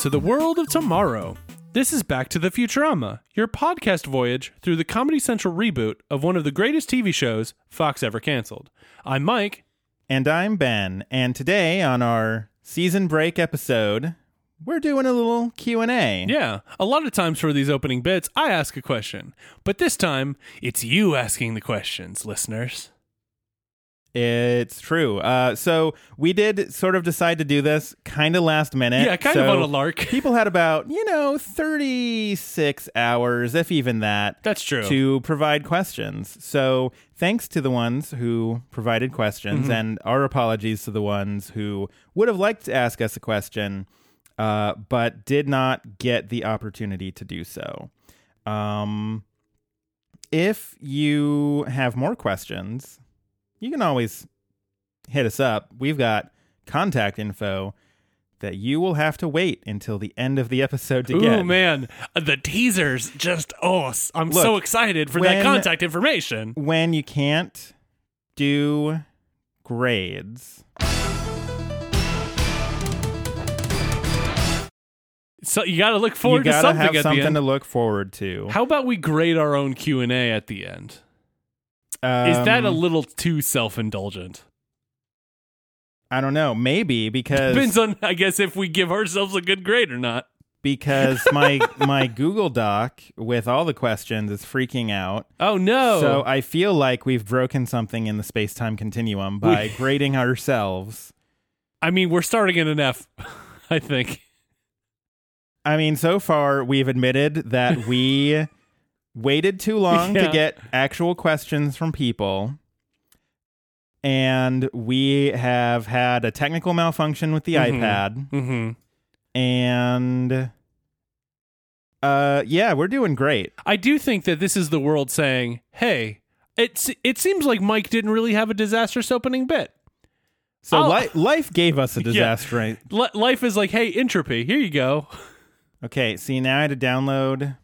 To the world of tomorrow. This is Back to the Futurama, your podcast voyage through the Comedy Central reboot of one of the greatest TV shows Fox ever canceled. I'm Mike. And I'm Ben, and today on our season break episode, we're doing a little Q&A. Yeah, a lot of times for these opening bits, I ask a question, but this time it's you asking the questions, listeners. It's true. Uh, so we did sort of decide to do this kind of last minute. Yeah, kind So of on a lark. People had about, you know, 36 hours, if even that, That's true. to provide questions. So thanks to the ones who provided questions, Mm-hmm. and our apologies to the ones who would have liked to ask us a question, uh, but did not get the opportunity to do so. Um, if you have more questions, you can always hit us up. We've got contact info that you will have to wait until the end of the episode to Ooh, get. Oh man, the teasers just, oh, I'm so excited for that contact information. When you can't do grades, So you got to look forward you to gotta something have something to look forward to. How about we grade our own Q&A at the end? Is that a Um, little too self-indulgent? I don't know. Maybe because Depends on, I guess, if we give ourselves a good grade or not. because my my Google Doc with all the questions is freaking out. Oh no! So I feel like we've broken something in the space time continuum by grading ourselves. I mean, we're starting at an F. I think. I mean, so far we've admitted that we waited too long Yeah. to get actual questions from people. And we have had a technical malfunction with the Mhm. iPad. Mm-hmm. And uh yeah, we're doing great. I do think that this is the world saying, "Hey, it's it seems like Mike didn't really have a disastrous opening bit. So li- life gave us a Yeah. disaster. right? Li- life is like, hey, entropy. Here you go. Okay, see now I had to download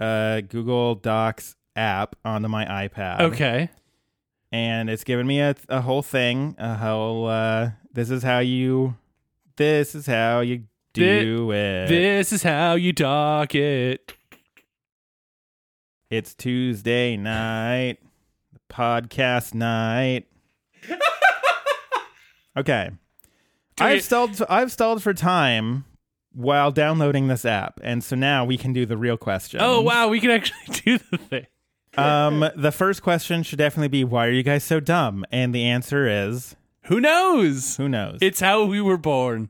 uh Google Docs app onto my iPad. Okay. and it's given me a, a whole thing a whole uh this is how you this is how you do it This is how you dock it. it's tuesday night podcast night okay i've stalled i've stalled for time while downloading this app and so now we can do the real question Oh wow, we can actually do the thing. um the first question should definitely be why are you guys so dumb and the answer is Who knows? who knows It's how we were born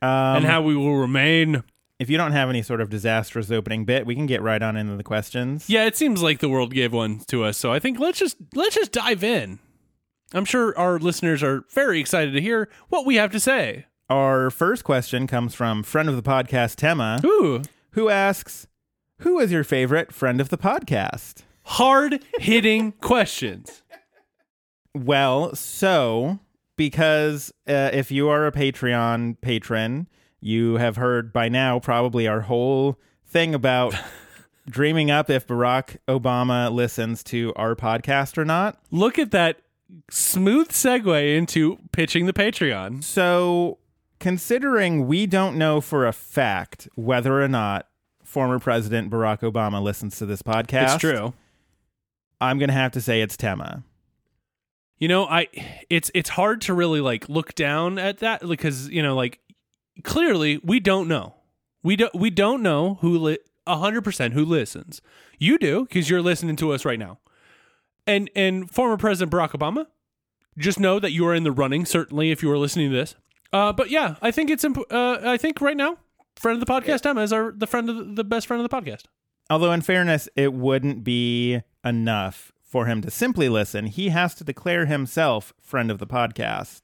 um, and how we will remain. if you don't have any sort of disastrous opening bit, we can get right on into the questions. Yeah, it seems like the world gave one to us, so I think let's just let's just dive in. I'm sure our listeners are very excited to hear what we have to say. Our first question comes from friend of the podcast Tema, Ooh, who asks, "Who is your favorite friend of the podcast?" hard hitting questions. Well, so because uh, if you are a Patreon patron, you have heard by now probably our whole thing about dreaming up if Barack Obama listens to our podcast or not. Look at that smooth segue into pitching the Patreon. So, considering we don't know for a fact whether or not former President Barack Obama listens to this podcast, It's true. I'm going to have to say it's Tema. You know, I it's it's hard to really like look down at that because you know, like clearly we don't know. We don't we don't know who li- hundred percent who listens. You do because you're listening to us right now. And and former President Barack Obama, just know that you are in the running. Certainly, if you are listening to this. Uh, but yeah, I think it's imp- uh, I think right now, friend of the podcast, Tema is our the friend of the, the best friend of the podcast. Although, in fairness, it wouldn't be enough for him to simply listen. He has to declare himself friend of the podcast.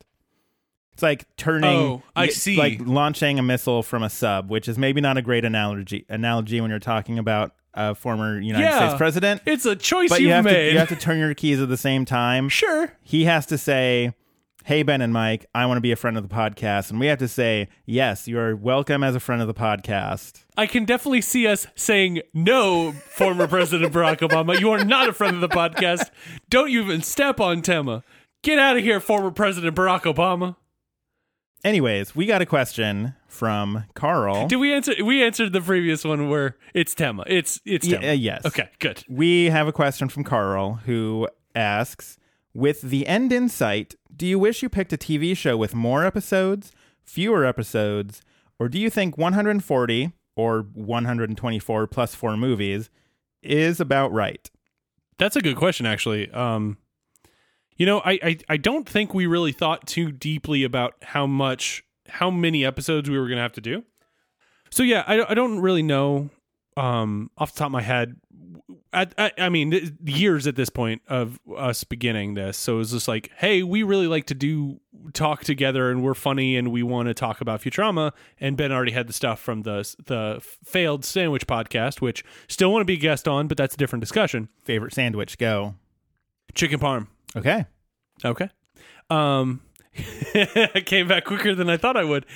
It's like turning, Oh, I see. like launching a missile from a sub, which is maybe not a great analogy analogy when you're talking about a former United Yeah. States president. It's a choice But you've you have made. to you have to turn your keys at the same time. sure. He has to say, "Hey Ben and Mike, I want to be a friend of the podcast," and we have to say, "Yes, you are welcome as a friend of the podcast." I can definitely see us saying no, former President Barack Obama. You are not a friend of the podcast. Don't you even step on Tema. Get out of here, former President Barack Obama. anyways, we got a question from Carl. Did we answer? We answered the previous one where it's Tema. It's it's Tema. uh, yes. Okay, good. We have a question from Carl who asks With the end in sight, do you wish you picked a TV show with more episodes, fewer episodes, or do you think 140 or 124 plus four movies is about right? That's a good question, actually. Um, you know, I, I I don't think we really thought too deeply about how much, how many episodes we were going to have to do. So yeah, I, I don't really know um, off the top of my head. At, I, I mean, years at this point of us beginning this, so it was just like, hey, we really like to do talk together, and we're funny, and we want to talk about Futurama. And Ben already had the stuff from the the failed sandwich podcast, which still want to be a guest on, but that's a different discussion. Favorite sandwich? Go. Chicken parm. Okay. Okay. Um I came back quicker than I thought I would.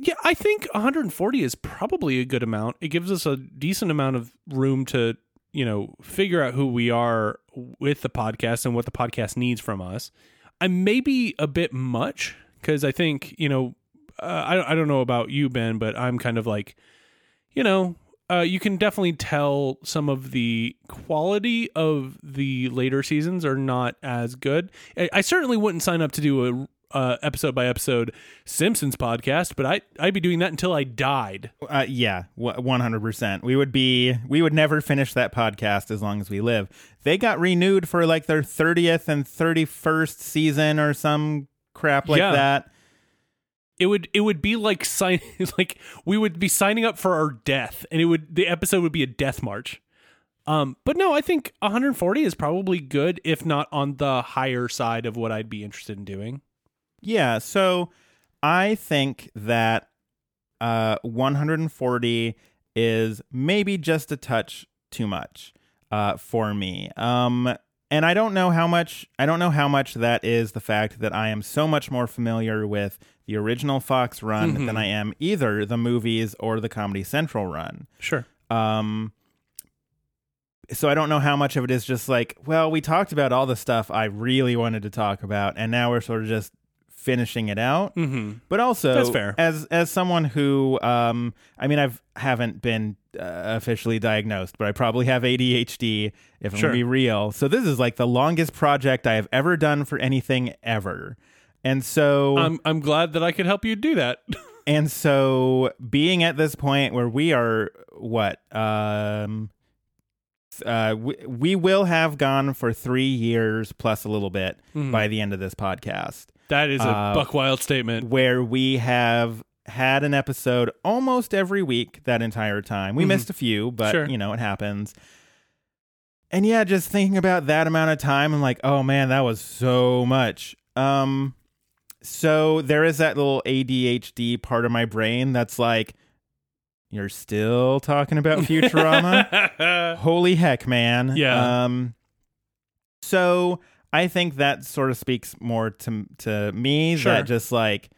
Yeah, I think 140 is probably a good amount. It gives us a decent amount of room to, you know, figure out who we are with the podcast and what the podcast needs from us. I may be a bit much because I think, you know, uh, I, I don't know about you, Ben, but I'm kind of like, you know, uh, you can definitely tell some of the quality of the later seasons are not as good. I, I certainly wouldn't sign up to do a uh, episode by episode Simpsons podcast, but I I'd be doing that until I died. Uh, yeah, one hundred percent. We would be, we would never finish that podcast as long as we live. They got renewed for like their thirtieth and thirty first season or some crap like Yeah. that. It would it would be like sign like we would be signing up for our death, and it would the episode would be a death march. Um, but no, I think 140 is probably good, if not on the higher side of what I'd be interested in doing. Yeah, so I think that uh, 140 is maybe just a touch too much uh, for me. Um, and I don't know how much. I don't know how much that is the fact that I am so much more familiar with the original Fox run than I am either the movies or the Comedy Central run. Sure. Um, so I don't know how much of it is just like, well, we talked about all the stuff I really wanted to talk about, and now we're sort of just finishing it out. Mm-hmm. But also, That's fair. as as someone who, um, I mean, I've haven't been uh, officially diagnosed, but I probably have ADHD. If I'm Sure. gonna be real, so this is like the longest project I have ever done for anything ever, and so I'm I'm glad that I could help you do that. and so being at this point where we are what um uh we, we will have gone for 3 years plus a little bit Mhm. by the end of this podcast That is a Uh, buck wild statement. where we have had an episode almost every week that entire time. We Mhm. missed a few, but Sure. you know, it happens. And yeah, just thinking about that amount of time, I'm like, oh man, that was so much. Um so there is that little ADHD part of my brain that's like, you're still talking about Futurama? Holy heck, man. Yeah. Um so I think that sort of speaks more to to me Sure. that just like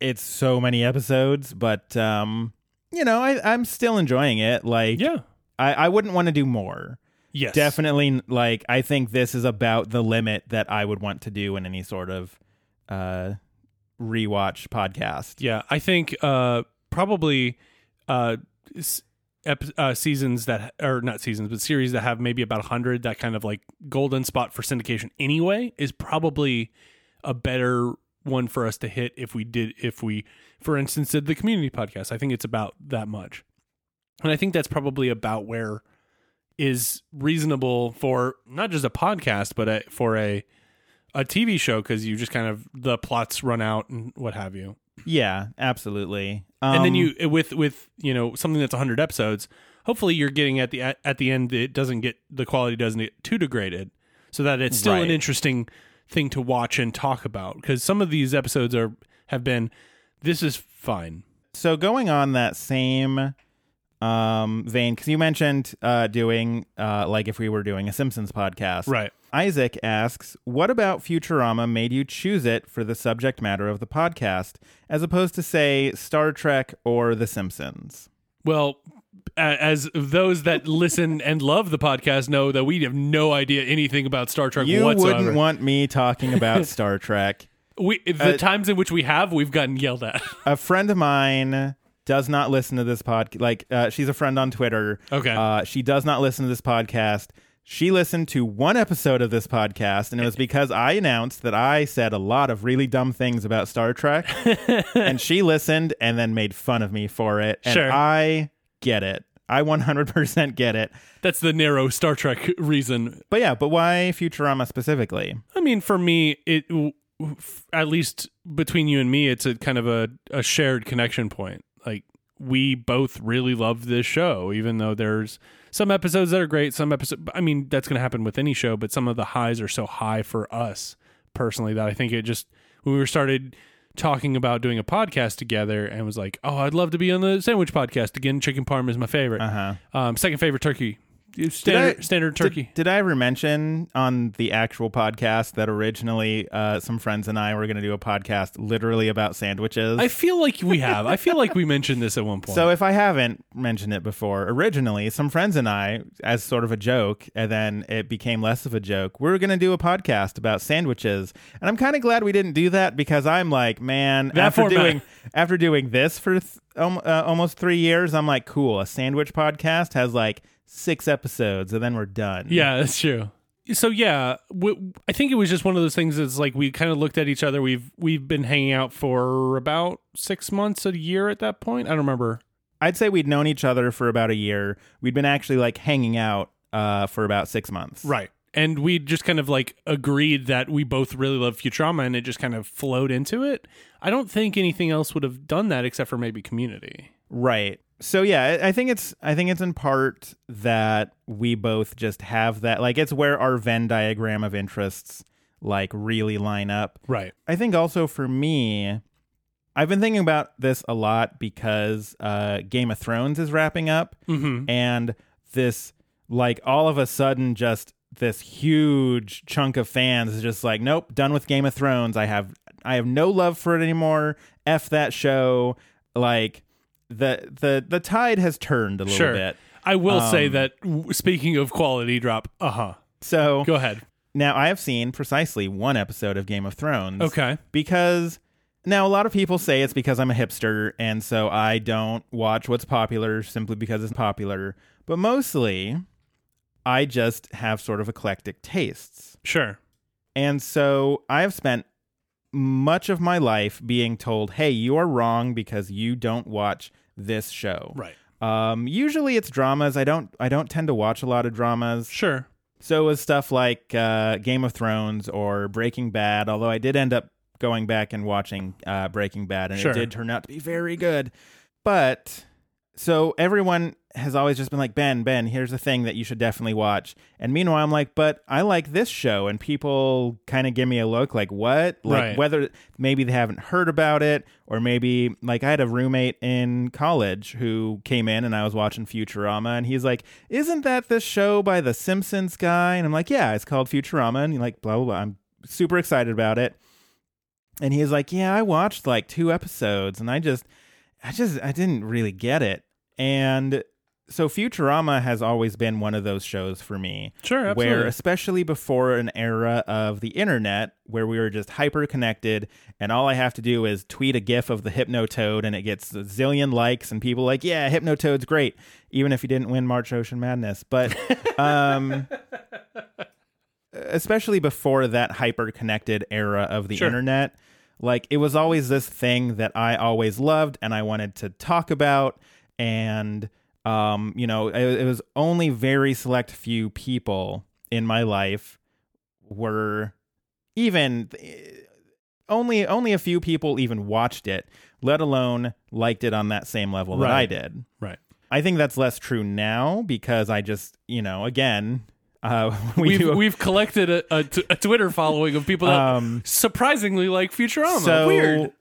it's so many episodes, but um you know, I, I'm still enjoying it. Like yeah. I, I wouldn't want to do more. Yes. Definitely like I think this is about the limit that I would want to do in any sort of uh rewatch podcast. Yeah, I think uh probably uh, uh seasons that or not seasons but series that have maybe about 100 that kind of like golden spot for syndication anyway is probably a better one for us to hit if we did if we for instance did the community podcast. I think it's about that much. And I think that's probably about where is reasonable for not just a podcast but a, for a a TV show because you just kind of the plots run out and what have you. Yeah, absolutely. and then Um, you with with you know something that's 100 episodes hopefully you're getting at the at, at the end it doesn't get the quality doesn't get too degraded so that it's still an interesting thing to watch and talk about because some of these episodes are have been this is fine. So going on that same um vein because you mentioned uh doing uh like if we were doing a simpsons podcast right isaac asks what about futurama made you choose it for the subject matter of the podcast as opposed to say star trek or the simpsons well as those that listen and love the podcast know that we have no idea anything about Star Trek you whatsoever. wouldn't want me talking about star trek We the times in which we have, we've gotten yelled at. a friend of mine does not listen to this podcast. Like, uh, she's a friend on Twitter. Okay. Uh, she does not listen to this podcast. She listened to one episode of this podcast, and it was because I announced that I said a lot of really dumb things about Star Trek. and she listened and then made fun of me for it. And Sure. I get it. I 100% get it. That's the narrow Star Trek reason. But yeah, but why Futurama specifically? I mean, for me, it w- f- at least between you and me, it's a kind of a, a shared connection point. We both really love this show, even though there's some episodes that are great. Some episodes, I mean, that's going to happen with any show, but some of the highs are so high for us personally that I think it just when we were started talking about doing a podcast together and was like, oh, I'd love to be on the sandwich podcast again. Chicken parm is my favorite. Uh huh. Um, second favorite turkey, standard, standard turkey. Did, did I ever mention on the actual podcast that originally uh, some friends and I were going to do a podcast literally about sandwiches? I feel like we have. I feel like we mentioned this at one point. so if I haven't mentioned it before, originally some friends and I, as sort of a joke, and then it became less of a joke, we were going to do a podcast about sandwiches, and I'm kind of glad we didn't do that because I'm like, man, That after format. doing after doing this for th- um, uh, almost three years, I'm like, cool. A sandwich podcast has like six episodes, and then we're done. Yeah, that's true. So yeah, I think it was just one of those things. That's like we kind of looked at each other. We've we've been hanging out for about six months, a year at that point. I don't remember. I'd say we'd known each other for about a year. We'd been actually like hanging out uh, for about six months. Right. And we just kind of like agreed that we both really love Futurama, and it just kind of flowed into it. I don't think anything else would have done that except for maybe Community. Right. So yeah, I think it's I think it's in part that we both just have that like it's where our Venn diagram of interests like really line up. Right. I think also for me, I've been thinking about this a lot because uh, Game of Thrones is wrapping up, Mm-hmm. and this like all of a sudden just this huge chunk of fans is just like, nope, done with Game of Thrones. I have I have no love for it anymore. F that show. Like the the the tide has turned a little Sure. bit. I will say Um, that speaking of quality drop, uh huh. So Go ahead. now I have seen precisely one episode of Game of Thrones. Okay. because now a lot of people say it's because I'm a hipster and so I don't watch what's popular simply because it's popular, but mostly I just have sort of eclectic tastes. Sure. And so I have spent much of my life being told, "Hey, you are wrong because you don't watch this show." Right. Um usually it's dramas. I don't I don't tend to watch a lot of dramas. Sure. So was stuff like uh, Game of Thrones or Breaking Bad, although I did end up going back and watching uh, Breaking Bad, and Sure. it did turn out to be very good. But so everyone has always just been like, Ben, Ben, here's the thing that you should definitely watch. And meanwhile, I'm like, but I like this show. And people kind of give me a look like, what? Like, Right. whether maybe they haven't heard about it, or maybe like I had a roommate in college who came in and I was watching Futurama, and he's like, isn't that the show by the Simpsons guy? And I'm like, yeah, it's called Futurama. And he's like, blah, blah, blah. I'm super excited about it. And he's like, yeah, I watched like two episodes and I just, I just, I didn't really get it. And so Futurama has always been one of those shows for me Sure. Absolutely. where especially before an era of the internet where we were just hyper connected and all I have to do is tweet a gif of the Hypnotoad and it gets a zillion likes and people like, yeah, Hypnotoad's great, even if he didn't win March Ocean Madness. But um especially before that hyper connected era of the Sure. internet, like it was always this thing that I always loved and I wanted to talk about and um you know it, it was only very select few people in my life were even only only a few people even watched it let alone liked it on that same level that I did right. I think that's less true now because I just, you know, again, uh, we We've do. we've collected a, a, t- a Twitter following of people that um, surprisingly like Futurama. so Weird.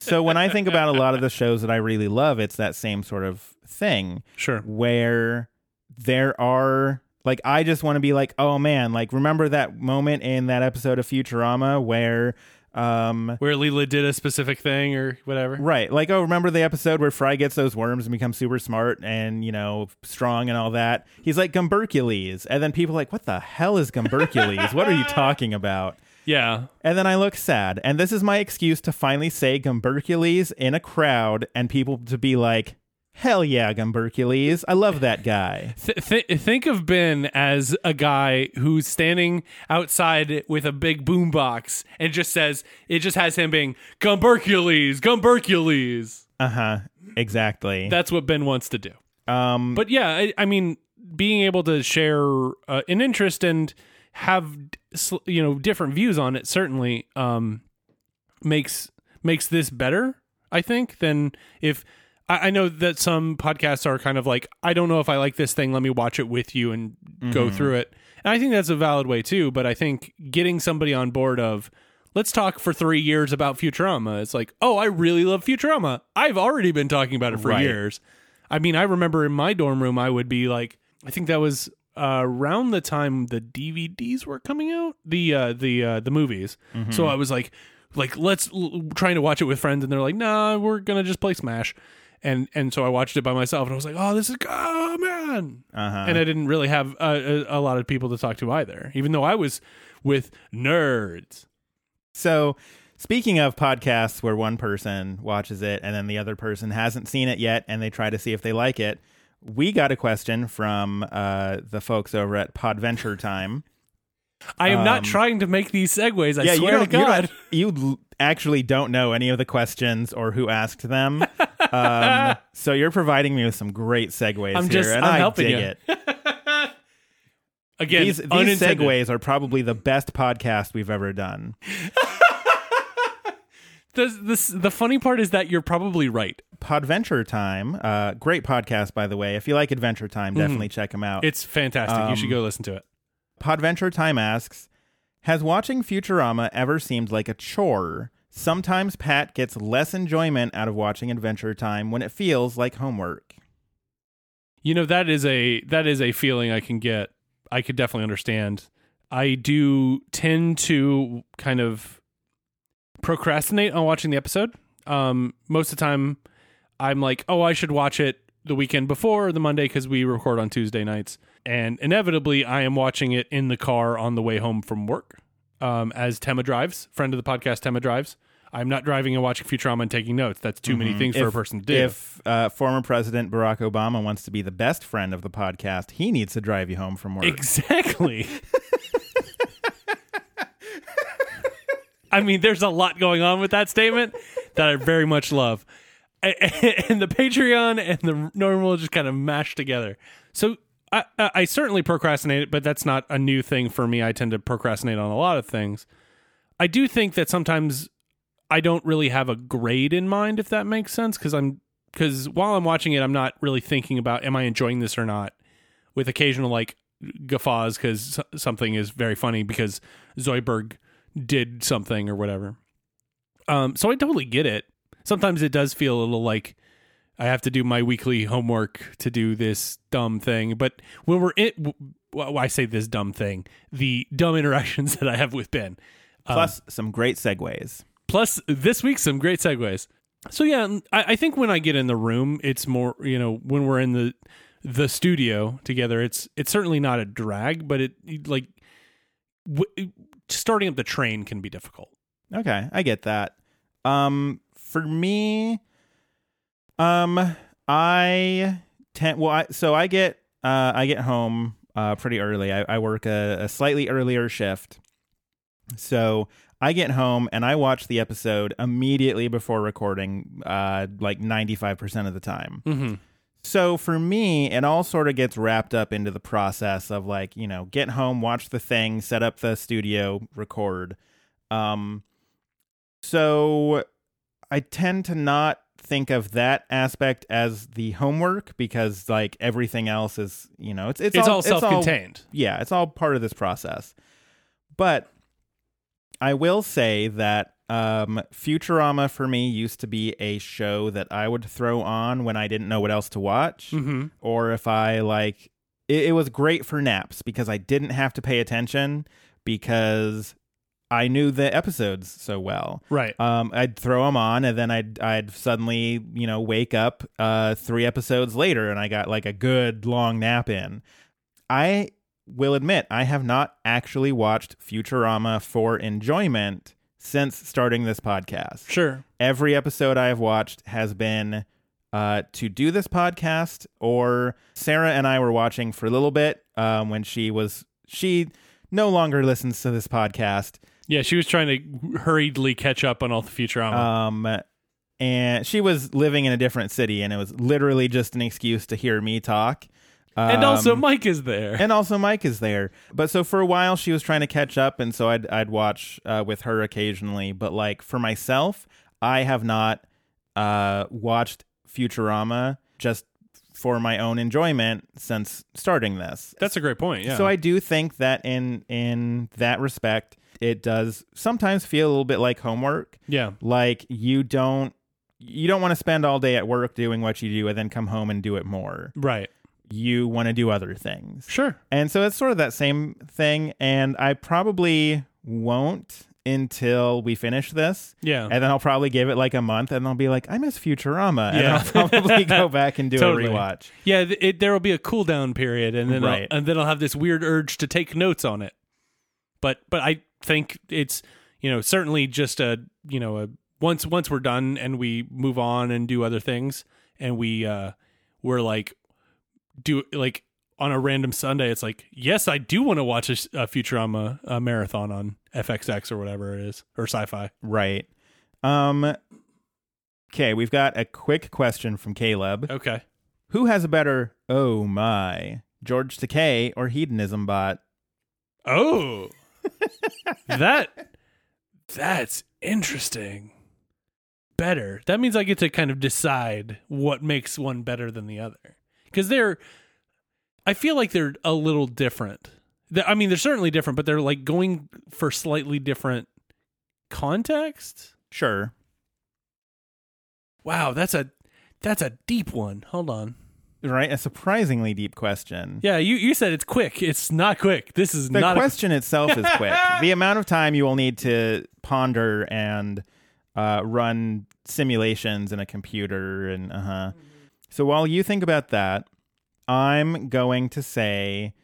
So when I think about a lot of the shows that I really love, it's that same sort of thing Sure. where there are like I just want to be like, oh man, like remember that moment in that episode of Futurama where um Where Leela did a specific thing or whatever. Right. Like, oh, remember the episode where Fry gets those worms and becomes super smart and, you know, strong and all that? He's like Gumbercules. And then people are like, what the hell is Gumbercules? what are you talking about? Yeah. And then I look sad. And this is my excuse to finally say Gumbercules in a crowd and people to be like, hell yeah, Gumbercules. I love that guy. Th- th- think of Ben as a guy who's standing outside with a big boombox and just says, it just has him being Gumbercules, Gumbercules. Uh huh. Exactly. That's what Ben wants to do. um, But yeah, I, I mean, being able to share uh, an interest and have you know different views on it certainly um, makes makes this better. I think than if I, I know that some podcasts are kind of like I don't know if I like this thing. Let me watch it with you and go through it. And I think that's a valid way too. But I think getting somebody on board of let's talk for three years about Futurama. It's like, oh, I really love Futurama. I've already been talking about it for Right. years. I mean, I remember in my dorm room, I would be like, I think that was uh, around the time the DVDs were coming out, the uh, the uh, the movies. So I was like, like let's l- trying to watch it with friends, and they're like, nah, we're gonna just play Smash. And and so I watched it by myself, and I was like, "Oh, this is oh man!" Uh-huh. And I didn't really have a, a, a lot of people to talk to either, even though I was with nerds. So, speaking of podcasts where one person watches it and then the other person hasn't seen it yet and they try to see if they like it, we got a question from uh, the folks over at Podventure Time. I am not Um, trying to make these segues. I yeah, you swear to don't, you God. you actually don't know any of the questions or who asked them. um, so you're providing me with some great segues I'm here, and I'm I helping dig you. it. Again, These, these segues are probably the best podcast we've ever done. The, this, the funny part is that you're probably right. Podventure Time, uh, great podcast by the way. If you like Adventure Time, definitely check them out. It's fantastic. you should Um, go listen to it. Podventure Time asks Has watching Futurama ever seemed like a chore? Sometimes Pat gets less enjoyment out of watching Adventure Time when it feels like homework. You know that is a that is a feeling I can get. I could definitely understand. I do tend to kind of procrastinate on watching the episode. Um, most of the time, I'm like, oh, I should watch it the weekend before the Monday because we record on Tuesday nights, and inevitably, I am watching it in the car on the way home from work. Um, as Tema drives, friend of the podcast, Tema drives. I'm not driving and watching Futurama and taking notes. That's too many things for a Mm-hmm. Person to do. If uh, former President Barack Obama wants to be the best friend of the podcast, he needs to drive you home from work. Exactly. I mean, there's a lot going on with that statement that I very much love. And the Patreon and the normal just kind of mashed together. So I, I I certainly procrastinate, but that's not a new thing for me. I tend to procrastinate on a lot of things. I do think that sometimes I don't really have a grade in mind, if that makes sense, because I'm because while I'm watching it, I'm not really thinking about am I enjoying this or not. With occasional like guffaws because something is very funny because Zoidberg did something or whatever. Um, so I totally get it. Sometimes it does feel a little like I have to do my weekly homework to do this dumb thing. But when we're in, well, I say this dumb thing, the dumb interactions that I have with Ben, Plus, some great segues. plus this week some great segues. So yeah, I, I think when I get in the room, it's more you know when we're in the the studio together. It's it's certainly not a drag, but it like w- starting up the train can be difficult. Okay, I get that. Um, for me, um, I tend well, I, so I get uh, I get home uh pretty early. I, I work a, a slightly earlier shift, so I get home and I watch the episode immediately before recording, uh, like ninety five percent of the time. Mm-hmm. So for me, it all sort of gets wrapped up into the process of like, you know, get home, watch the thing, set up the studio, record. Um so I tend to not think of that aspect as the homework because like everything else is, you know, it's it's, It's, all, all self-contained. yeah, it's all part of this process. But I will say that um, Futurama for me used to be a show that I would throw on when I didn't know what else to watch, mm-hmm. or if I like. It, it was great for naps because I didn't have to pay attention because I knew the episodes so well. Right. Um, I'd throw them on, and then I'd I'd suddenly you know wake up uh, three episodes later, and I got like a good long nap in. I will admit I have not actually watched Futurama for enjoyment since starting this podcast. Sure. Every episode I have watched has been uh, to do this podcast, or Sarah and I were watching for a little bit um, when she was she no longer listens to this podcast. Yeah, she was trying to hurriedly catch up on all the Futurama. Um, and she was living in a different city, and it was literally just an excuse to hear me talk. and also, Um, Mike is there. and also Mike is there. But so for a while she was trying to catch up, and so I'd I'd watch uh, with her occasionally. But like for myself, I have not uh, watched Futurama just for my own enjoyment since starting this. That's a great point. Yeah. So I do think that in in that respect, it does sometimes feel a little bit like homework. yeah. Like you don't you don't want to spend all day at work doing what you do and then come home and do it more. Right. You want to do other things. Sure. And so it's sort of that same thing. And I probably won't until we finish this. Yeah. And then I'll probably give it like a month and I'll be like, I miss Futurama. And Yeah. I'll probably go back and do Totally. a rewatch. Yeah, it, there will be a cool down period, and then Right. I'll, and then I'll have this weird urge to take notes on it. But but I think it's you know certainly just a you know a once once we're done and we move on and do other things and we uh we're like do like on a random Sunday it's like yes I do want to watch a Futurama uh, marathon on FXX or whatever it is or Sci-Fi. Right. Um, okay, we've got a quick question from Caleb. Okay. Who has a better, oh my, George Takei or Hedonism Bot? Oh, that that's interesting. Better. That means I get to kind of decide what makes one better than the other because they're. I feel like they're a little different. I mean, they're certainly different, but they're like going for slightly different context. Sure. Wow, that's a that's a deep one. Hold on. Right? A surprisingly deep question. Yeah, you you said it's quick. It's not quick. This is The not a- question itself is quick. the amount of time you will need to ponder and uh, run simulations in a computer and uh huh. So while you think about that, I'm going to say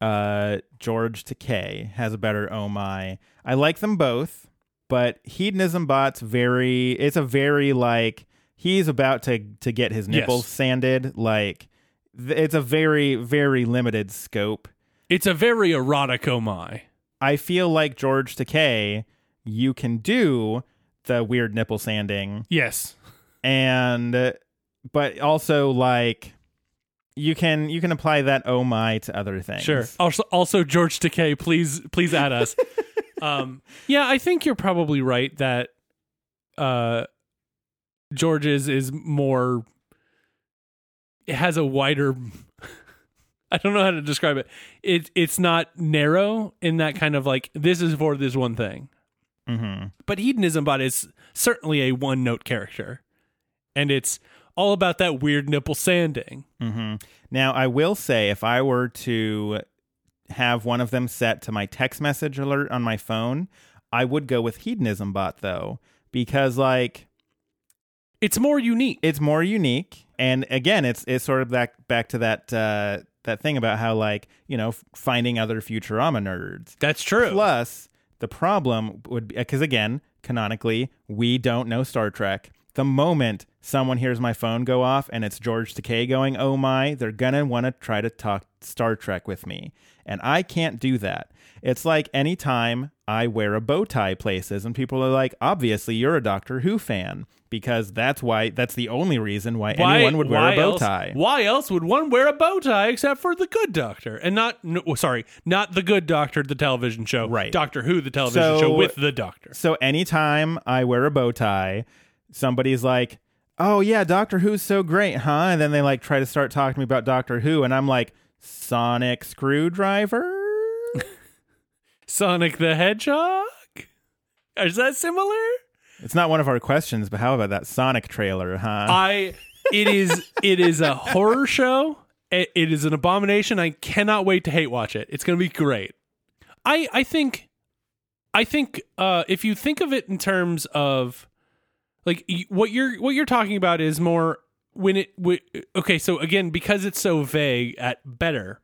uh, George Takei has a better oh my. I like them both, but Hedonism Bot's very. It's a very like he's about to to get his Yes. nipples sanded. Like th- it's a very very limited scope. It's a very erotic oh my. I feel like George Takei, you can do the weird nipple sanding, Yes. and but also like you can you can apply that oh my to other things. Sure. Also, also George Takei, please, please add us. um, yeah, I think you're probably right that uh, George's is more. It has a wider. I don't know how to describe it. It it's not narrow in that kind of like this is for this one thing. hmm But hedonism bot is certainly a one note character, and it's all about that weird nipple sanding. hmm Now I will say if I were to have one of them set to my text message alert on my phone, I would go with hedonism bot though because like It's more unique. it's more unique and again it's it's sort of back back to that uh that thing about how like you know finding other futurama nerds That's true. plus the problem would be because again canonically we don't know star trek the moment someone hears my phone go off and it's george takei going oh my they're gonna want to try to talk star trek with me. And i can't do that. It's like anytime i wear a bow tie places and people are like obviously you're a doctor who fan because that's why that's the only reason why, anyone would wear a bow else- tie. Why else would one wear a bow tie except for the Good Doctor, and not no, sorry, not the Good Doctor, the television show, Right. Doctor Who, the television So- show with the Doctor. So anytime I wear a bow tie, somebody's like, "Oh yeah, Doctor Who's so great, huh?" And then they like try to start talking to me about Doctor Who, and I'm like, "Sonic screwdriver." Sonic the Hedgehog. Is that similar? it's not one of our questions, but how about that Sonic trailer, huh? I. It is. It is a horror show. It, it is an abomination. I cannot wait to hate watch it. It's going to be great. I. I think. I think. Uh, if you think of it in terms of, like what you're what you're talking about is more when it. W- okay, so again, because it's so vague at better.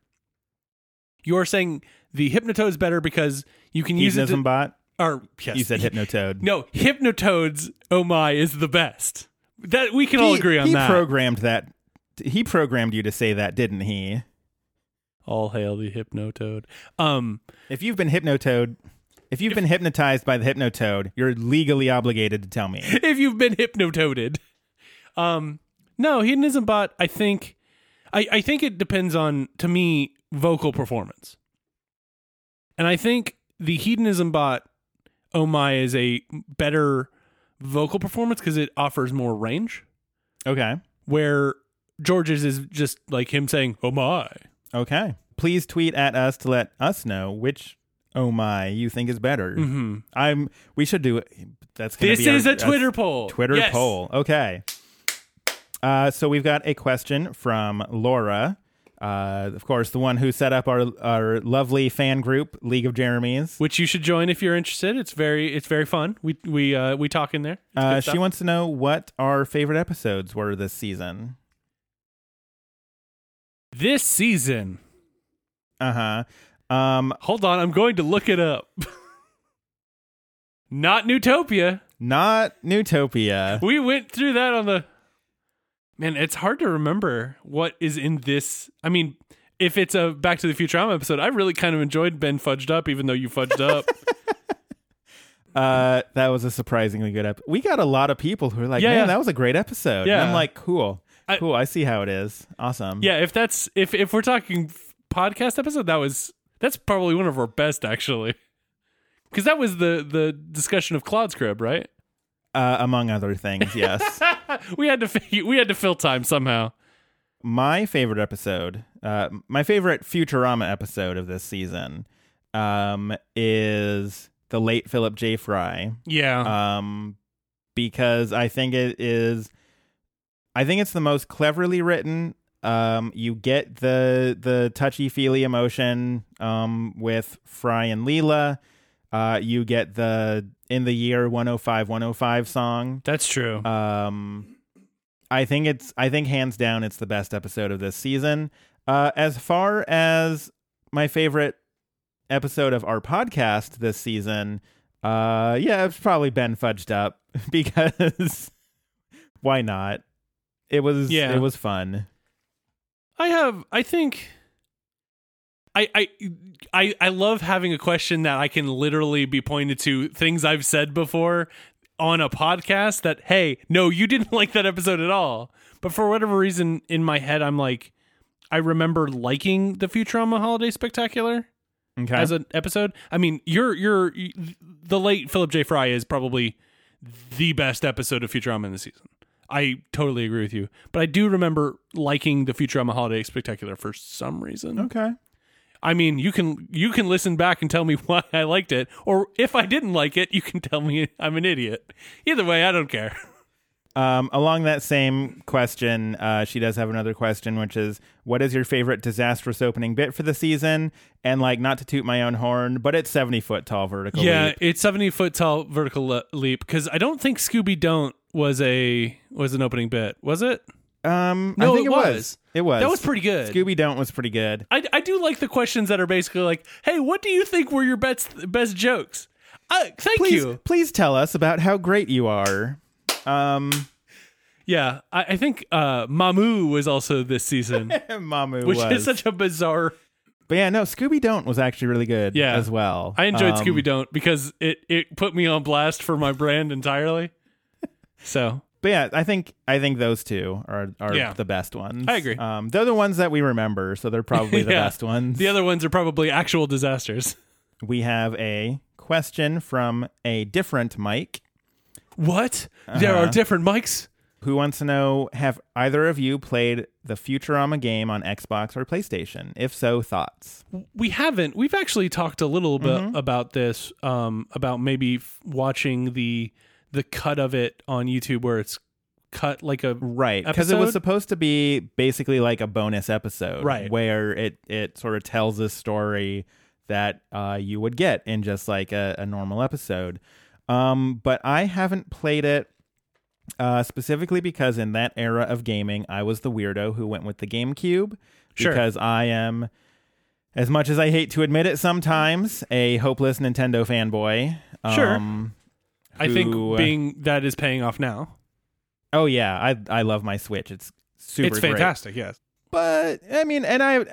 You're saying the Hypnotoad's better because you can use it Hedonism to, bot. or yes. You said Hypnotoad. No, Hypnotoad's oh my is the best. That we can all agree on he that. programmed that. He programmed you to say that, didn't he? all hail the Hypnotoad. Um If you've been hypnotoad, if you've been hypnotized by the hypnotoad, you're legally obligated to tell me. if you've been hypnototed. Um, no, hedonism bot. I think, I I think it depends on to me vocal performance, and I think the hedonism bot. Oh my is a better vocal performance because it offers more range. Okay. Where George's is just like him saying "Oh my." Okay. Please tweet at us to let us know which oh my you think is better. hmm I'm we should do it. That's This be our- is a Twitter poll. Twitter Yes. poll. Okay. Uh, so we've got a question from Laura. Uh, of course, the one who set up our our lovely fan group, League of Jeremy's. which you should join if you're interested. It's very it's very fun. We we uh we talk in there. Uh, she wants to know what our favorite episodes were this season. this season. Uh huh. Um, Hold on, I'm going to look it up. Not Newtopia. not Newtopia. We went through that on the Man, it's hard to remember what is in this. I mean, if it's a Back to the Futurama episode, I really kind of enjoyed Ben Fudged Up, even though you fudged up. Uh, that was a surprisingly good episode. We got a lot of people who are like, Yeah, "Man, yeah. that was a great episode." And Yeah. I'm like, "Cool, I- cool. I see how it is. Awesome." yeah, if that's if if we're talking podcast episode, that was that's probably one of our best actually. Because that was the the discussion of Claude's crib, right? Uh, among other things, yes. we had to fi- we had to fill time somehow. my favorite episode, uh, my favorite Futurama episode of this season, um, is the late Philip J. Fry. Yeah. um, because I think it is. I think it's the most cleverly written. Um, you get the the touchy feely emotion um, with Fry and Leela. Uh, you get the in the year 105 105 song. That's true. Um, I think it's I think hands down it's the best episode of this season. Uh, as far as my favorite episode of our podcast this season, uh, yeah, it's probably been fudged up because why not? It was Yeah. it was fun. I have. I think. I, I I I love having a question that I can literally be pointed to things I've said before on a podcast that hey no you didn't like that episode at all but for whatever reason in my head I'm like I remember liking the Futurama Holiday Spectacular Okay. as an episode I mean you're you're the late Philip J Fry is probably the best episode of Futurama in the season I totally agree with you but I do remember liking the Futurama Holiday Spectacular for some reason okay. I mean, you can you can listen back and tell me why I liked it, or if I didn't like it, you can tell me I'm an idiot. Either way, I don't care. Um, along that same question, uh, she does have another question, which is, "What is your favorite disastrous opening bit for the season?" And like, not to toot my own horn, but it's seventy foot tall vertical. yeah, leap. it's 70 foot tall vertical le- leap because I don't think Scooby Don't was a was an opening bit, was it? Um, No, I think it it was. was. It was. That was pretty good. Scooby Don't was pretty good. I, I do like the questions that are basically like, "Hey, what do you think were your best best jokes?" Uh, thank Please, you. please tell us about how great you are. Um, Yeah, I, I think uh, Mamu was also this season, Mamu which was. is such a bizarre. but yeah, no, Scooby Don't was actually really good. Yeah. as well. I enjoyed Um, Scooby Don't because it it put me on blast for my brand entirely. So But yeah, I think I think those two are are Yeah. the best ones. I agree. Um, they're the ones that we remember, so they're probably the Yeah. best ones. the other ones are probably actual disasters. we have a question from a different Mike What? There are Uh-huh. different mics. who wants to know have either of you played the Futurama game on Xbox or PlayStation? If so, thoughts. We haven't. We've actually talked a little bit Mm-hmm. about this. Um, about maybe f- watching the the cut of it on YouTube where it's cut like a Right, because it was supposed to be basically like a bonus episode, Right. Where it it sort of tells a story that uh, you would get in just like a, a normal episode. Um, but I haven't played it uh, specifically because in that era of gaming, I was the weirdo who went with the GameCube Sure. because I am as much as I hate to admit it sometimes, a hopeless Nintendo fanboy. Sure. I think being that is paying off now. Oh yeah, I I love my Switch. It's super it's great. fantastic. Yes. But I mean, and I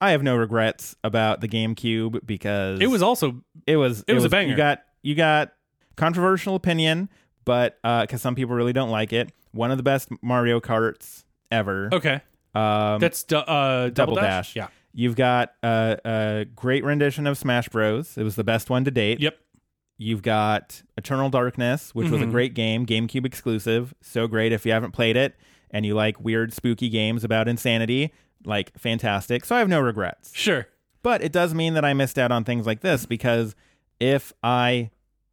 I have no regrets about the GameCube because It was also it was it was a banger. You got you got controversial opinion, but because some people really don't like it, one of the best Mario Karts ever. okay. Um, That's du- uh, double, Double dash. Dash. Yeah. you've got a, a great rendition of Smash Bros. It was the best one to date. Yep. You've got Eternal Darkness, which was a Mhm. great game, GameCube exclusive. So great if you haven't played it and you like weird, spooky games about insanity, like fantastic. So I have no regrets. Sure. But it does mean that I missed out on things like this because if I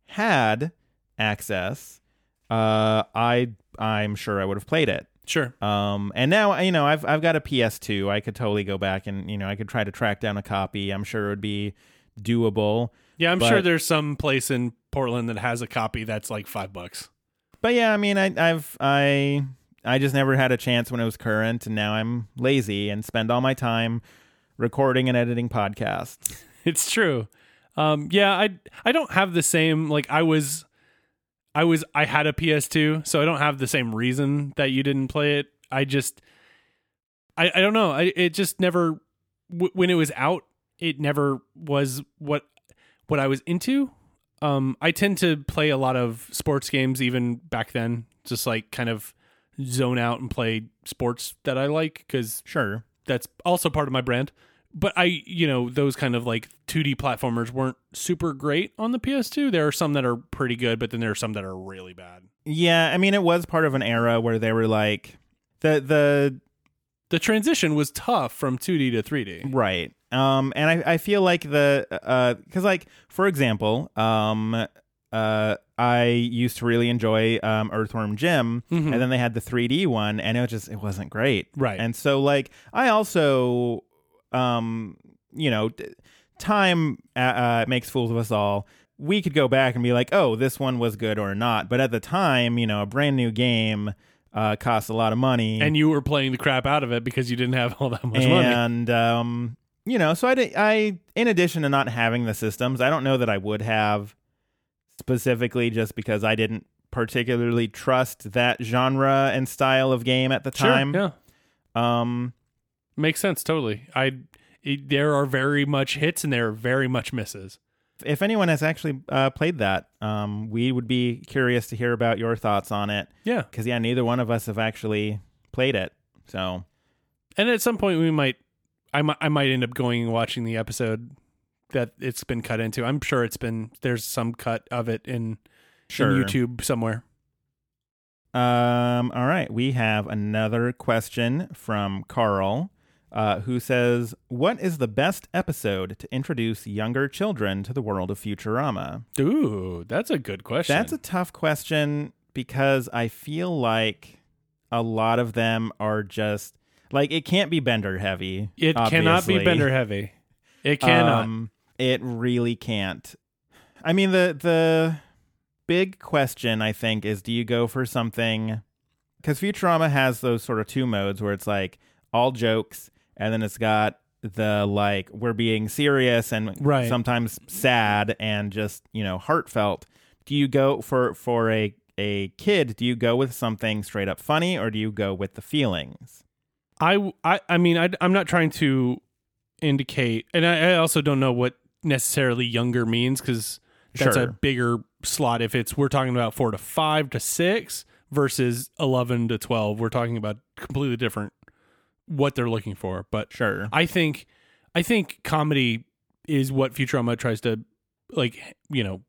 had access, uh, I I'm sure I would have played it. Sure. Um, and now you know I've I've got a PS2. I could totally go back and you know I could try to track down a copy. I'm sure it would be doable. Yeah, I'm But- sure there's some place in Portland that has a copy that's like five bucks. But yeah, I mean I I've I I just never had a chance when it was current, and now I'm lazy and spend all my time recording and editing podcasts. It's true. Um, yeah, I I don't have the same like I was, I was I had a PS2, so I don't have the same reason that you didn't play it. I just, I I don't know. I it just never w- when it was out, it never was what what I was into. Um, I tend to play a lot of sports games even back then, just like kind of zone out and play sports that I like because Sure. that's also part of my brand. But I, you know, those kind of like 2D platformers weren't super great on the PS2. There are some that are pretty good, but then there are some that are really bad. Yeah, I mean it was part of an era where they were like the the The transition was tough from 2D to 3D. Right. Um, and I, I feel like the uh, because like for example, um, uh, I used to really enjoy um Earthworm Jim, Mhm. and then they had the 3D one, and it was just it wasn't great. Right. And so like I also, um, you know, d- time uh, uh, makes fools of us all. We could go back and be like, oh, this one was good or not. But at the time, you know, a brand new game uh, costs a lot of money, and you were playing the crap out of it because you didn't have all that much money. and um, you know, so I, I, in addition to not having the systems, I don't know that I would have specifically just because I didn't particularly trust that genre and style of game at the time. Sure, yeah. Um, Makes sense totally. I it, there are very much hits and there are very much misses. if anyone has actually uh, played that, um, we would be curious to hear about your thoughts on it. Yeah. Because yeah, neither one of us have actually played it. So And at some point we might I might I might end up going and watching the episode that it's been cut into. I'm sure it's been there's some cut of it in, sure. in YouTube somewhere. Um, all right, we have another question from Carl, uh, who says, "What is the best episode to introduce younger children to the world of Futurama?" Ooh, that's a good question. That's a tough question because I feel like a lot of them are just like it can't be Bender heavy. it cannot be bender heavy. It cannot. Um, it really can't. I mean, the the big question I think is, do you go for something? Because Futurama has those sort of two modes where it's like all jokes, and then it's got the like we're being serious and Right. sometimes sad and just you know heartfelt. Do you go for for a a kid? Do you go with something straight up funny, or do you go with the feelings? I, I, I mean, I, I'm not trying to indicate, and I, I also don't know what necessarily younger means because that's a bigger slot. If it's we're talking about four to five to six versus eleven to twelve, we're talking about completely different what they're looking for. But Sure. I think, I think comedy is what Futurama tries to, like, you know,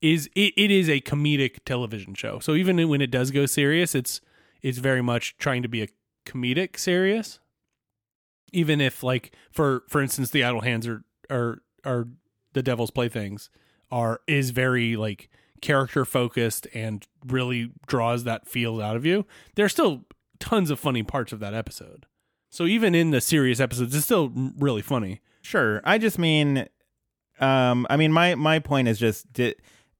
is it, it is a comedic television show. So even when it does go serious, it's it's very much trying to be a comedic serious. Even if, like, for for instance, the Idle Hands are are are the Devil's Playthings are is very like character focused and really draws that feel out of you. There's still tons of funny parts of that episode. So even in the serious episodes, it's still really funny. Sure. I just mean, um, I mean, my my point is just di-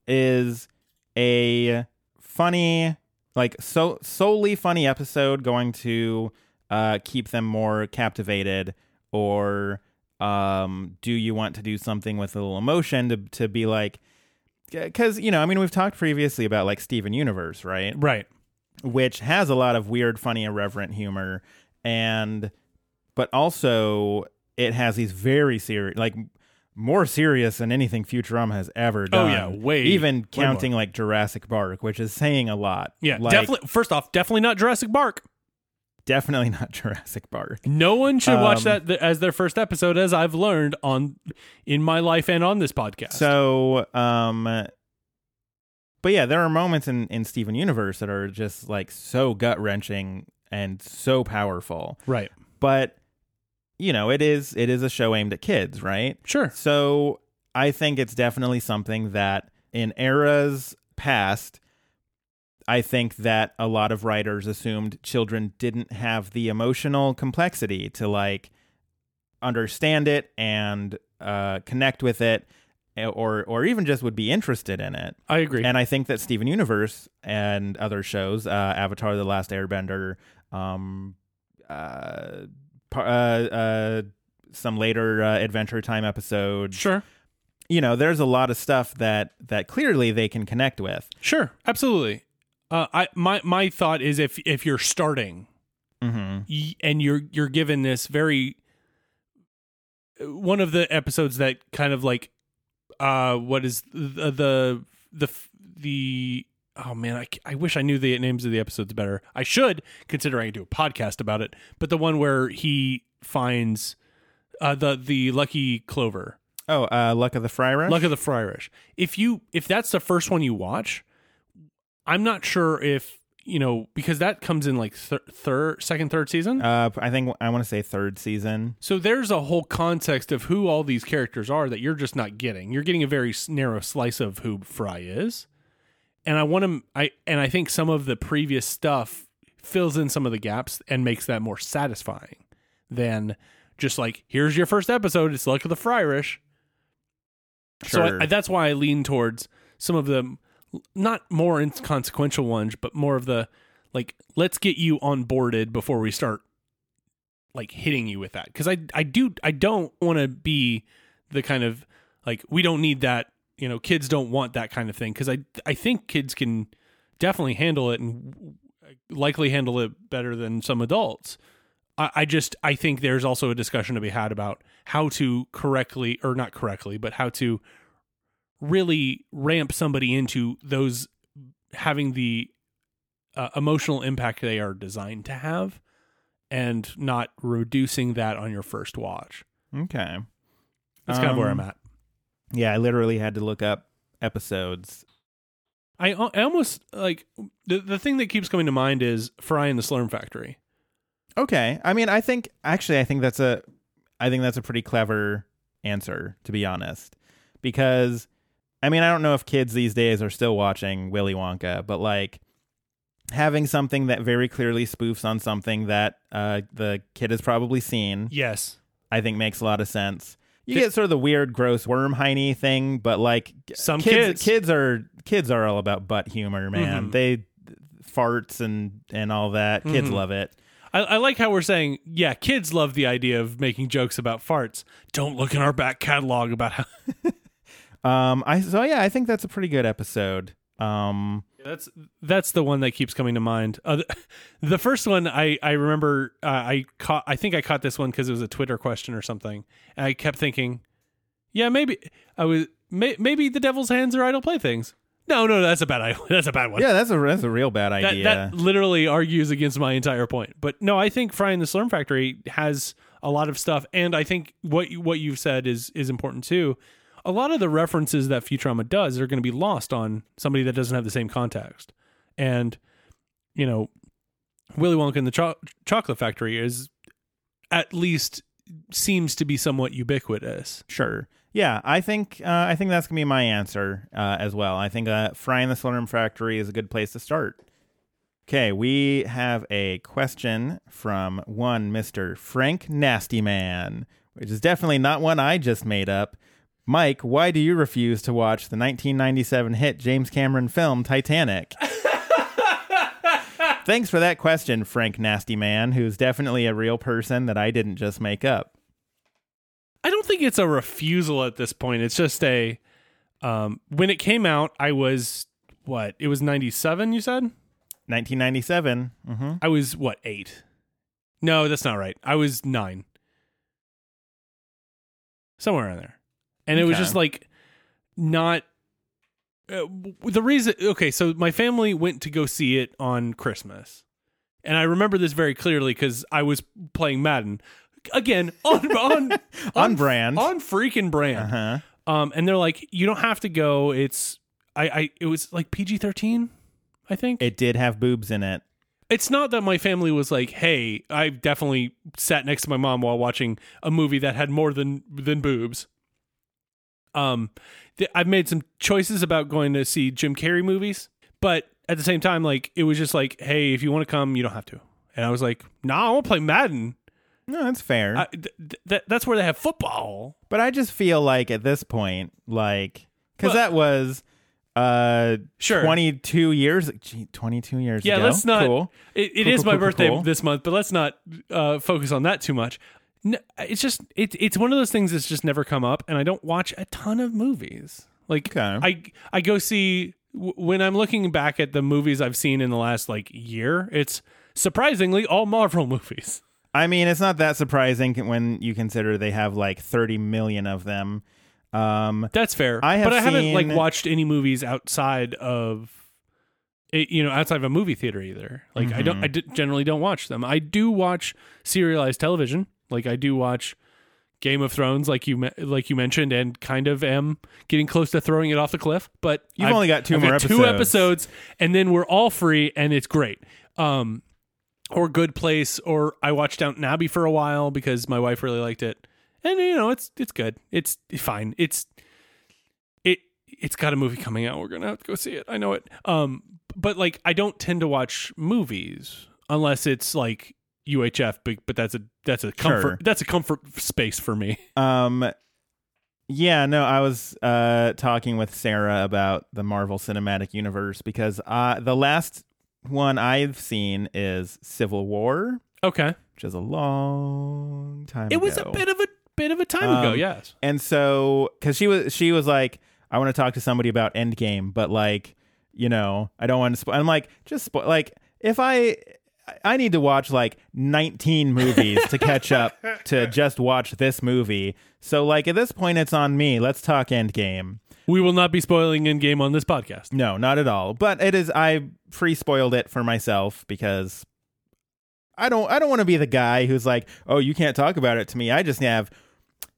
is a funny, like so solely funny episode going to uh keep them more captivated, or Um, do you want to do something with a little emotion to to be like, because you know, I mean, we've talked previously about like Steven Universe, right? Right. Which has a lot of weird, funny, irreverent humor, and but also it has these very serious, like more serious than anything Futurama has ever done. Oh, yeah, way- even way counting like Jurassic Park, which is saying a lot. Yeah. Like, definitely. First off, definitely not Jurassic Park. definitely not Jurassic Park. No one should watch Um, that th- as their first episode, as I've learned on in my life and on this podcast. So, um, but yeah, there are moments in in Steven Universe that are just like so gut wrenching and so powerful. right. But you know, it is it is a show aimed at kids, right? Sure. So I think it's definitely something that in eras past, I think that a lot of writers assumed children didn't have the emotional complexity to like understand it and uh, connect with it, eh, or or even just would be interested in it. I agree. And I think that Steven Universe and other shows, uh, Avatar: The Last Airbender, um, uh, uh, uh, some later uh, Adventure Time episodes, sure. you know, there's a lot of stuff that that clearly they can connect with. Sure. Absolutely. Uh, I my my thought is if if you're starting Mm-hmm. y- and you're you're given this very one of the episodes that kind of like uh what is the the the the oh man I, I wish I knew the names of the episodes better I should considering I do a podcast about it but the one where he finds uh the the lucky clover Oh, uh, Luck of the Friar. luck of the Fryrish if you if that's the first one you watch I'm not sure if you know because that comes in like thir- third second third season Uh, I think I want to say third season. So there's a whole context of who all these characters are that you're just not getting. You're getting a very narrow slice of who Fry is. And I want to I and I think some of the previous stuff fills in some of the gaps and makes that more satisfying than just like here's your first episode, it's Luck of the Fryrish. So Sure. I, that's why I lean towards some of the not more inconsequential ones, but more of the like let's get you onboarded before we start like hitting you with that because I I do I don't want to be the kind of like we don't need that you know kids don't want that kind of thing because I I think kids can definitely handle it and likely handle it better than some adults. I, I just I think there's also a discussion to be had about how to correctly or not correctly, but how to really ramp somebody into those having the uh, emotional impact they are designed to have and not reducing that on your first watch. Okay. That's kind of where I'm Um, at. Yeah, I literally had to look up episodes. I, I almost like the the thing that keeps coming to mind is Fry and the Slurm Factory. Okay. I mean, I think actually I think that's a I think that's a pretty clever answer to be honest. Because I mean, I don't know if kids these days are still watching Willy Wonka, but like having something that very clearly spoofs on something that uh, the kid has probably seen, Yes. I think makes a lot of sense. You get sort of the weird, gross worm hiney thing, but like Some kids, kids. kids are kids are all about butt humor, man. Mhm. They farts and and all that. Kids Mhm. love it. I, I like how we're saying, yeah, kids love the idea of making jokes about farts. Don't look in our back catalog about how Um, I so yeah, I think that's a pretty good episode. Um, That's that's the one that keeps coming to mind. Uh, the, first one I I remember uh, I caught I think I caught this one because it was a Twitter question or something, and I kept thinking, yeah, maybe I was may, maybe the devil's hands are idle playthings. No, no, that's a bad that's a bad one. yeah, that's a that's a real bad that idea. that literally argues against my entire point. But no, I think Fry and the Slurm Factory has a lot of stuff, and I think what you- what you've said is is important too. A lot of the references that Futurama does are going to be lost on somebody that doesn't have the same context, and you know, Willy Wonka and the Cho- Chocolate Factory is at least seems to be somewhat ubiquitous. Sure. Yeah, I think uh, I think that's gonna be my answer uh, as well. I think uh, Fry and the Slurm Factory is a good place to start. Okay, we have a question from one Mister Frank Nasty Man, which is definitely not one I just made up. Mike, why do you refuse to watch the 1997 hit James Cameron film Titanic? Thanks for that question, Frank Nasty Man, who's definitely a real person that I didn't just make up. I don't think it's a refusal at this point. It's just a um when it came out, I was what? It was 97, you said? 1997. hmm I was what, 8? No, that's not right. I was 9. Somewhere around there. And it was just like not uh, the reason okay, so my family went to go see it on Christmas. And I remember this very clearly cuz I was playing Madden. Again, on on On brand. On freaking brand. Uh-huh. Um, and they're like, you don't have to go. It's I, I it was like PG thirteen, I think. It did have boobs in it. it's not that my family was like, hey, I definitely sat next to my mom while watching a movie that had more than than boobs. Um, th- I've made some choices about going to see Jim Carrey movies, but at the same time, like it was just like, hey, if you want to come, you don't have to. And I was like, nah, I want to play Madden. No, that's fair. I, th- th- that's where they have football. but I just feel like at this point, like, because that was uh Sure. 22 years gee, 22 years Yeah, ago let's not. cool It, it Cool, is cool, my birthday this month, but let's not uh, focus on that too much. No, it's just it, it's one of those things that's just never come up, and I don't watch a ton of movies. Like Okay. I I go see w- when I'm looking back at the movies I've seen in the last like year. It's surprisingly all Marvel movies. I mean, it's not that surprising when you consider they have like 30 million of them. Um, That's fair. I have but I haven't like watched any movies outside of it, you know outside of a movie theater either. Like I Mm-hmm. don't I d- generally don't watch them. I do watch serialized television. Like I do watch Game of Thrones like you like you mentioned and kind of am getting close to throwing it off the cliff, but You've I've- only got 2 I've more got Two episodes. episodes and then we're all free and it's great. Um or Good Place or I watched Downton Abbey for a while because my wife really liked it. And you know, it's it's good. It's fine. It's it it's got a movie coming out. We're gonna have to go see it. I know it. Um, but like I don't tend to watch movies unless it's like UHF. But but that's a that's a comfort Sure. that's a comfort space for me. um, yeah, no, I was uh talking with Sarah about the Marvel Cinematic Universe because uh the last one I've seen is Civil War, Okay, which is a long time it was a bit of a bit of a time ago. Um, Yes. And so, because she was, she was like, I want to talk to somebody about Endgame, but like, you know, I don't want to. Spo-. I'm like, just spo- like, if I, I need to watch like 19 movies to catch up to just watch this movie. So like at this point, it's on me. Let's talk Endgame. We will not be spoiling Endgame on this podcast. No, not at all. But it is. I free spoiled it for myself because I don't. I don't want to be the guy who's like, oh, you can't talk about it to me. I just have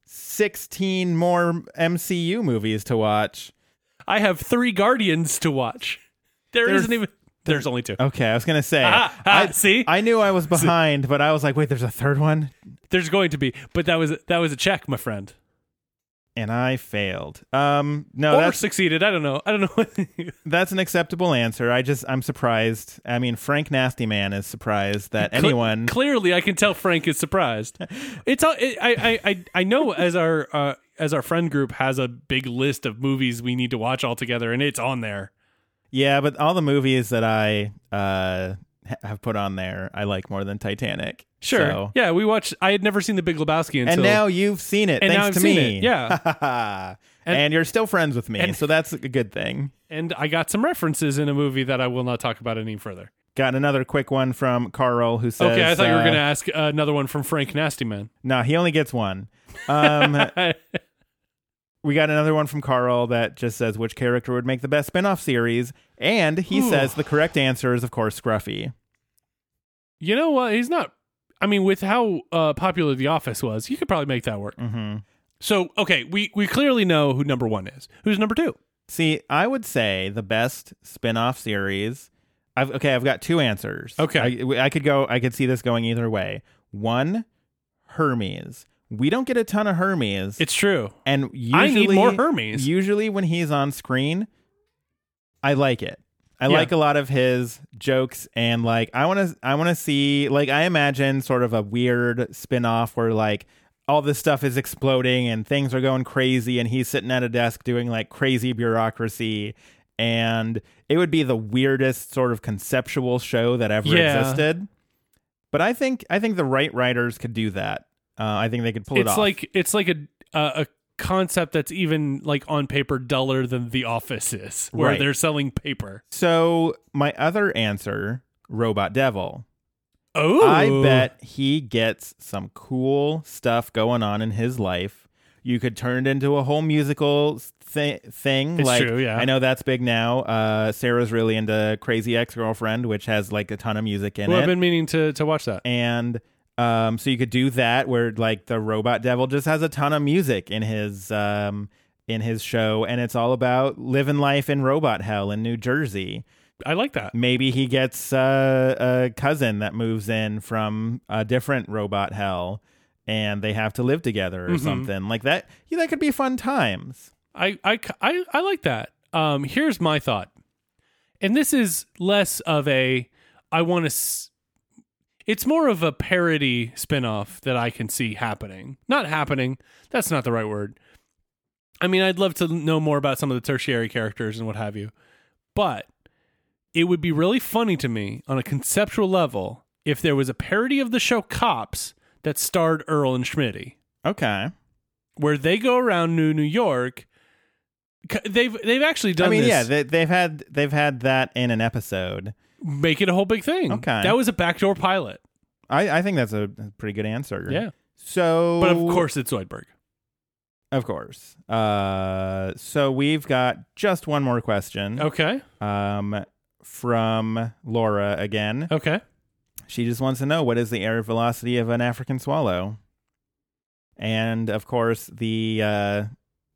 16 more MCU movies to watch. I have three Guardians to watch. There There's- not even. There's only two. Okay, I was gonna say. Ah, ah, I, see? I knew I was behind, but I was like, wait, there's a third one, There's going to be, but that was that was a check, my friend. and I failed. Um, no, or that's succeeded. I don't know. I don't know. that's an acceptable answer. I just I'm surprised. I mean, Frank Nasty Man is surprised that Cle- anyone. clearly, I can tell Frank is surprised. It's all. It, I, I I I know as our uh, as our friend group has a big list of movies we need to watch all together, and it's on there. Yeah, but all the movies that I uh have put on there, I like more than Titanic. Sure. So- Yeah, we watched. I had never seen The Big Lebowski until. And now you've seen it, And thanks now I've to seen me. it, yeah. and, And- you're still friends with me, and- so that's a good thing. and I got some references in a movie that I will not talk about any further. Got another quick one from Carl who says, okay, I thought you were uh, going to ask uh, another one from Frank Nastyman. No, he only gets one. Um, we got another one from Carl that just says which character would make the best spin-off series, and he Ooh. says the correct answer is of course Scruffy. you know what? He's not. I mean, with how uh, popular The Office was, you could probably make that work. hmm So, okay, we we clearly know who number one is. Who's number two? See, I would say the best spin-off series. I've okay, I've got two answers. Okay. I, I could go. I could see this going either way. One, Hermes. We don't get a ton of Hermes, It's true. and usually I need more Hermes. Usually, when he's on screen, I like it. I Yeah. like a lot of his jokes, and like I want to. I want to see. Like I imagine sort of a weird spin-off where like all this stuff is exploding and things are going crazy, and he's sitting at a desk doing like crazy bureaucracy. And it would be the weirdest sort of conceptual show that ever Yeah. existed. But I think I think the right writers could do that. Uh, I think they could pull it it's off. like it's like a a, a concept that's even like on paper duller than The Office is, where Right. they're selling paper. So my other answer, Robot Devil. Oh, I bet he gets some cool stuff going on in his life. You could turn it into a whole musical thi- thing. It's like true, yeah. I know that's big now. Uh, Sarah's really into Crazy Ex Girlfriend, which has like a ton of music in Well, it. I've been meaning to to watch that. and um, so you could do that where like the robot devil just has a ton of music in his um, in his show, and it's all about living life in robot hell in New Jersey. I like that. Maybe he gets uh, a cousin that moves in from a different robot hell, and they have to live together or Mhm. something like that. Yeah, that could be fun times. I, I, I, I like that. Um, here's my thought, and this is less of a I want to. S- it's more of a parody spinoff that I can see happening. Not happening. That's not the right word. I mean, I'd love to know more about some of the tertiary characters and what have you, but it would be really funny to me on a conceptual level if there was a parody of the show Cops that starred URL and Smitty Okay. where they go around New New York. They've they've actually done I mean, this. yeah, they, they've had they've had that in an episode. Make it a whole big thing. Okay. that was a backdoor pilot. I, I think that's a pretty good answer. Yeah, So, but of course it's Zoidberg. Of course. Uh, so we've got just one more question. Okay, Um, from Laura again. okay. She just wants to know what is the air velocity of an African swallow. And of course, the uh,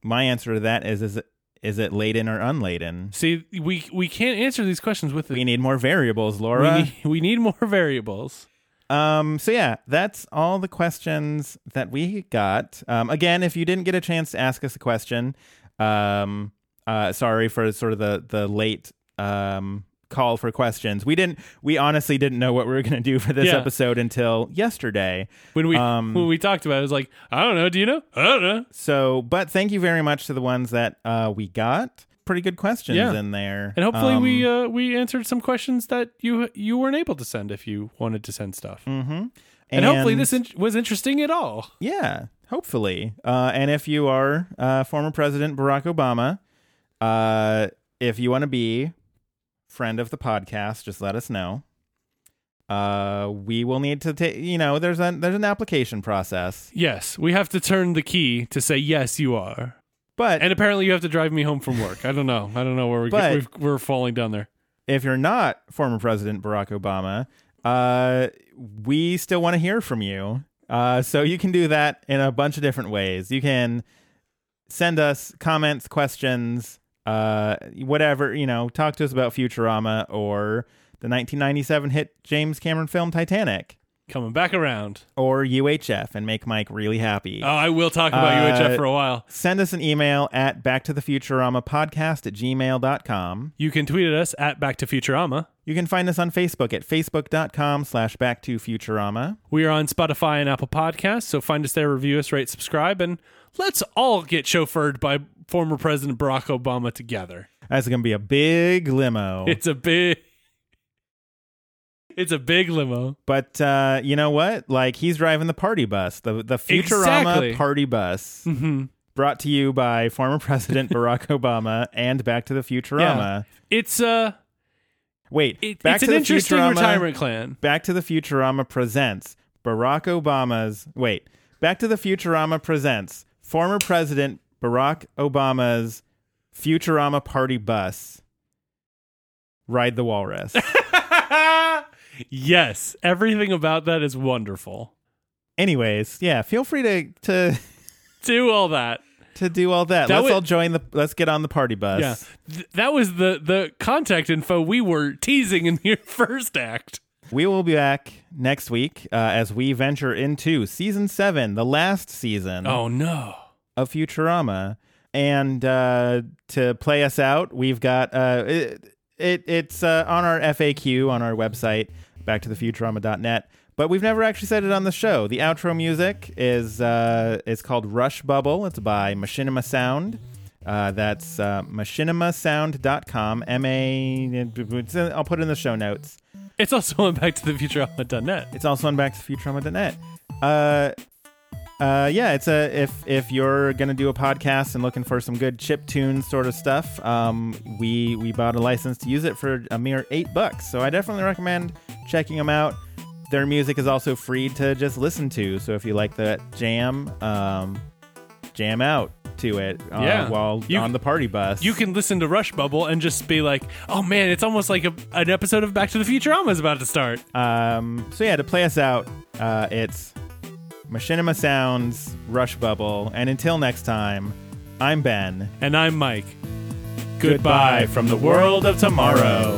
my answer to that is is it, is it laden or unladen? See, we we can't answer these questions with We need more variables, We Laura. need, we need more variables. Um, so yeah, that's all the questions that we got. Um, again, if you didn't get a chance to ask us a question, um, uh, sorry for sort of the the late um call for questions. We didn't. We honestly didn't know what we were going to do for this Yeah. episode until yesterday. When we Um, when we talked about it, it was like I don't know. Do you know? I don't know. So, but thank you very much to the ones that uh, we got. Pretty good questions Yeah. in there, And hopefully Um, we uh, we answered some questions that you you weren't able to send if you wanted to send stuff. mhm. And, hopefully this in- was interesting at all. Yeah, hopefully. Uh, and if you are uh, former President Barack Obama, uh, if you want to be friend of the podcast, just let us know. Uh, we will need to take. You know, there's a there's an application process, Yes, we have to turn the key to say yes, you are. but And apparently, you have to drive me home from work. I don't know. I don't know where we're But- we've, we're falling down there. if you're not former President Barack Obama, uh, we still want to hear from you. Uh, so you can do that in a bunch of different ways. You can send us comments, questions, uh, whatever, you know, talk to us about Futurama or the 1997 hit James Cameron film Titanic Coming back around. or UHF and make Mike really happy. Oh, I will talk about Uh, UHF for a while. Send us an email at backtothefuturama podcast at gmail.com. You can tweet at us at Back to Futurama. You can find us on Facebook at facebook.com slash back to Futurama. We are on Spotify and Apple Podcasts, so find us there, review us, rate, subscribe, and let's all get chauffeured by former President Barack Obama together. That's going to be a big limo. It's a big, it's a big limo. but uh, you know what? Like he's driving the party bus, the the Futurama Exactly. party bus, hmm brought to you by former President Barack Obama and Back to the Futurama. It's uh, Wait, it, Back it's to an the interesting Futurama, retirement plan. Back to the Futurama presents Barack Obama's. Wait, Back to the Futurama presents former President Barack Obama's Futurama party bus. Ride the Walrus. yes, everything about that is wonderful. Anyways, yeah, feel free to to Do all that. to do all that. That let's would- all join the. Let's get on the party bus. Yeah, Th- that was the the contact info we were teasing in the first act. We will be back next week uh, as we venture into season seven, the last season Oh no. Of Futurama. And uh, to play us out, we've got uh, it, it. It's uh, on our FAQ on our website, backtothefuturama.net. But we've never actually said it on the show. The outro music is uh, is called Rush Bubble. It's by Machinima Sound. Uh, that's uh, machinimasound.com. M A. I'll put it in the show notes. It's also on back to the futurama.net. It's also on backtothefuturama.net. Uh, uh, yeah, it's a if if you're gonna do a podcast and looking for some good chip tune sort of stuff, um, we we bought a license to use it for a mere eight bucks. So I definitely recommend checking them out. Their music is also free to just listen to. So if you like that jam, um, jam out to it uh, Yeah. while You- on the party bus. You can listen to Rush Bubble and just be like, "Oh man, it's almost like a, an episode of Back to the Futurama is about to start." Um, so yeah, to play us out, uh, it's Machinima Sounds, Rush Bubble, and until next time, I'm Ben. And I'm Mike. Goodbye from the world of tomorrow.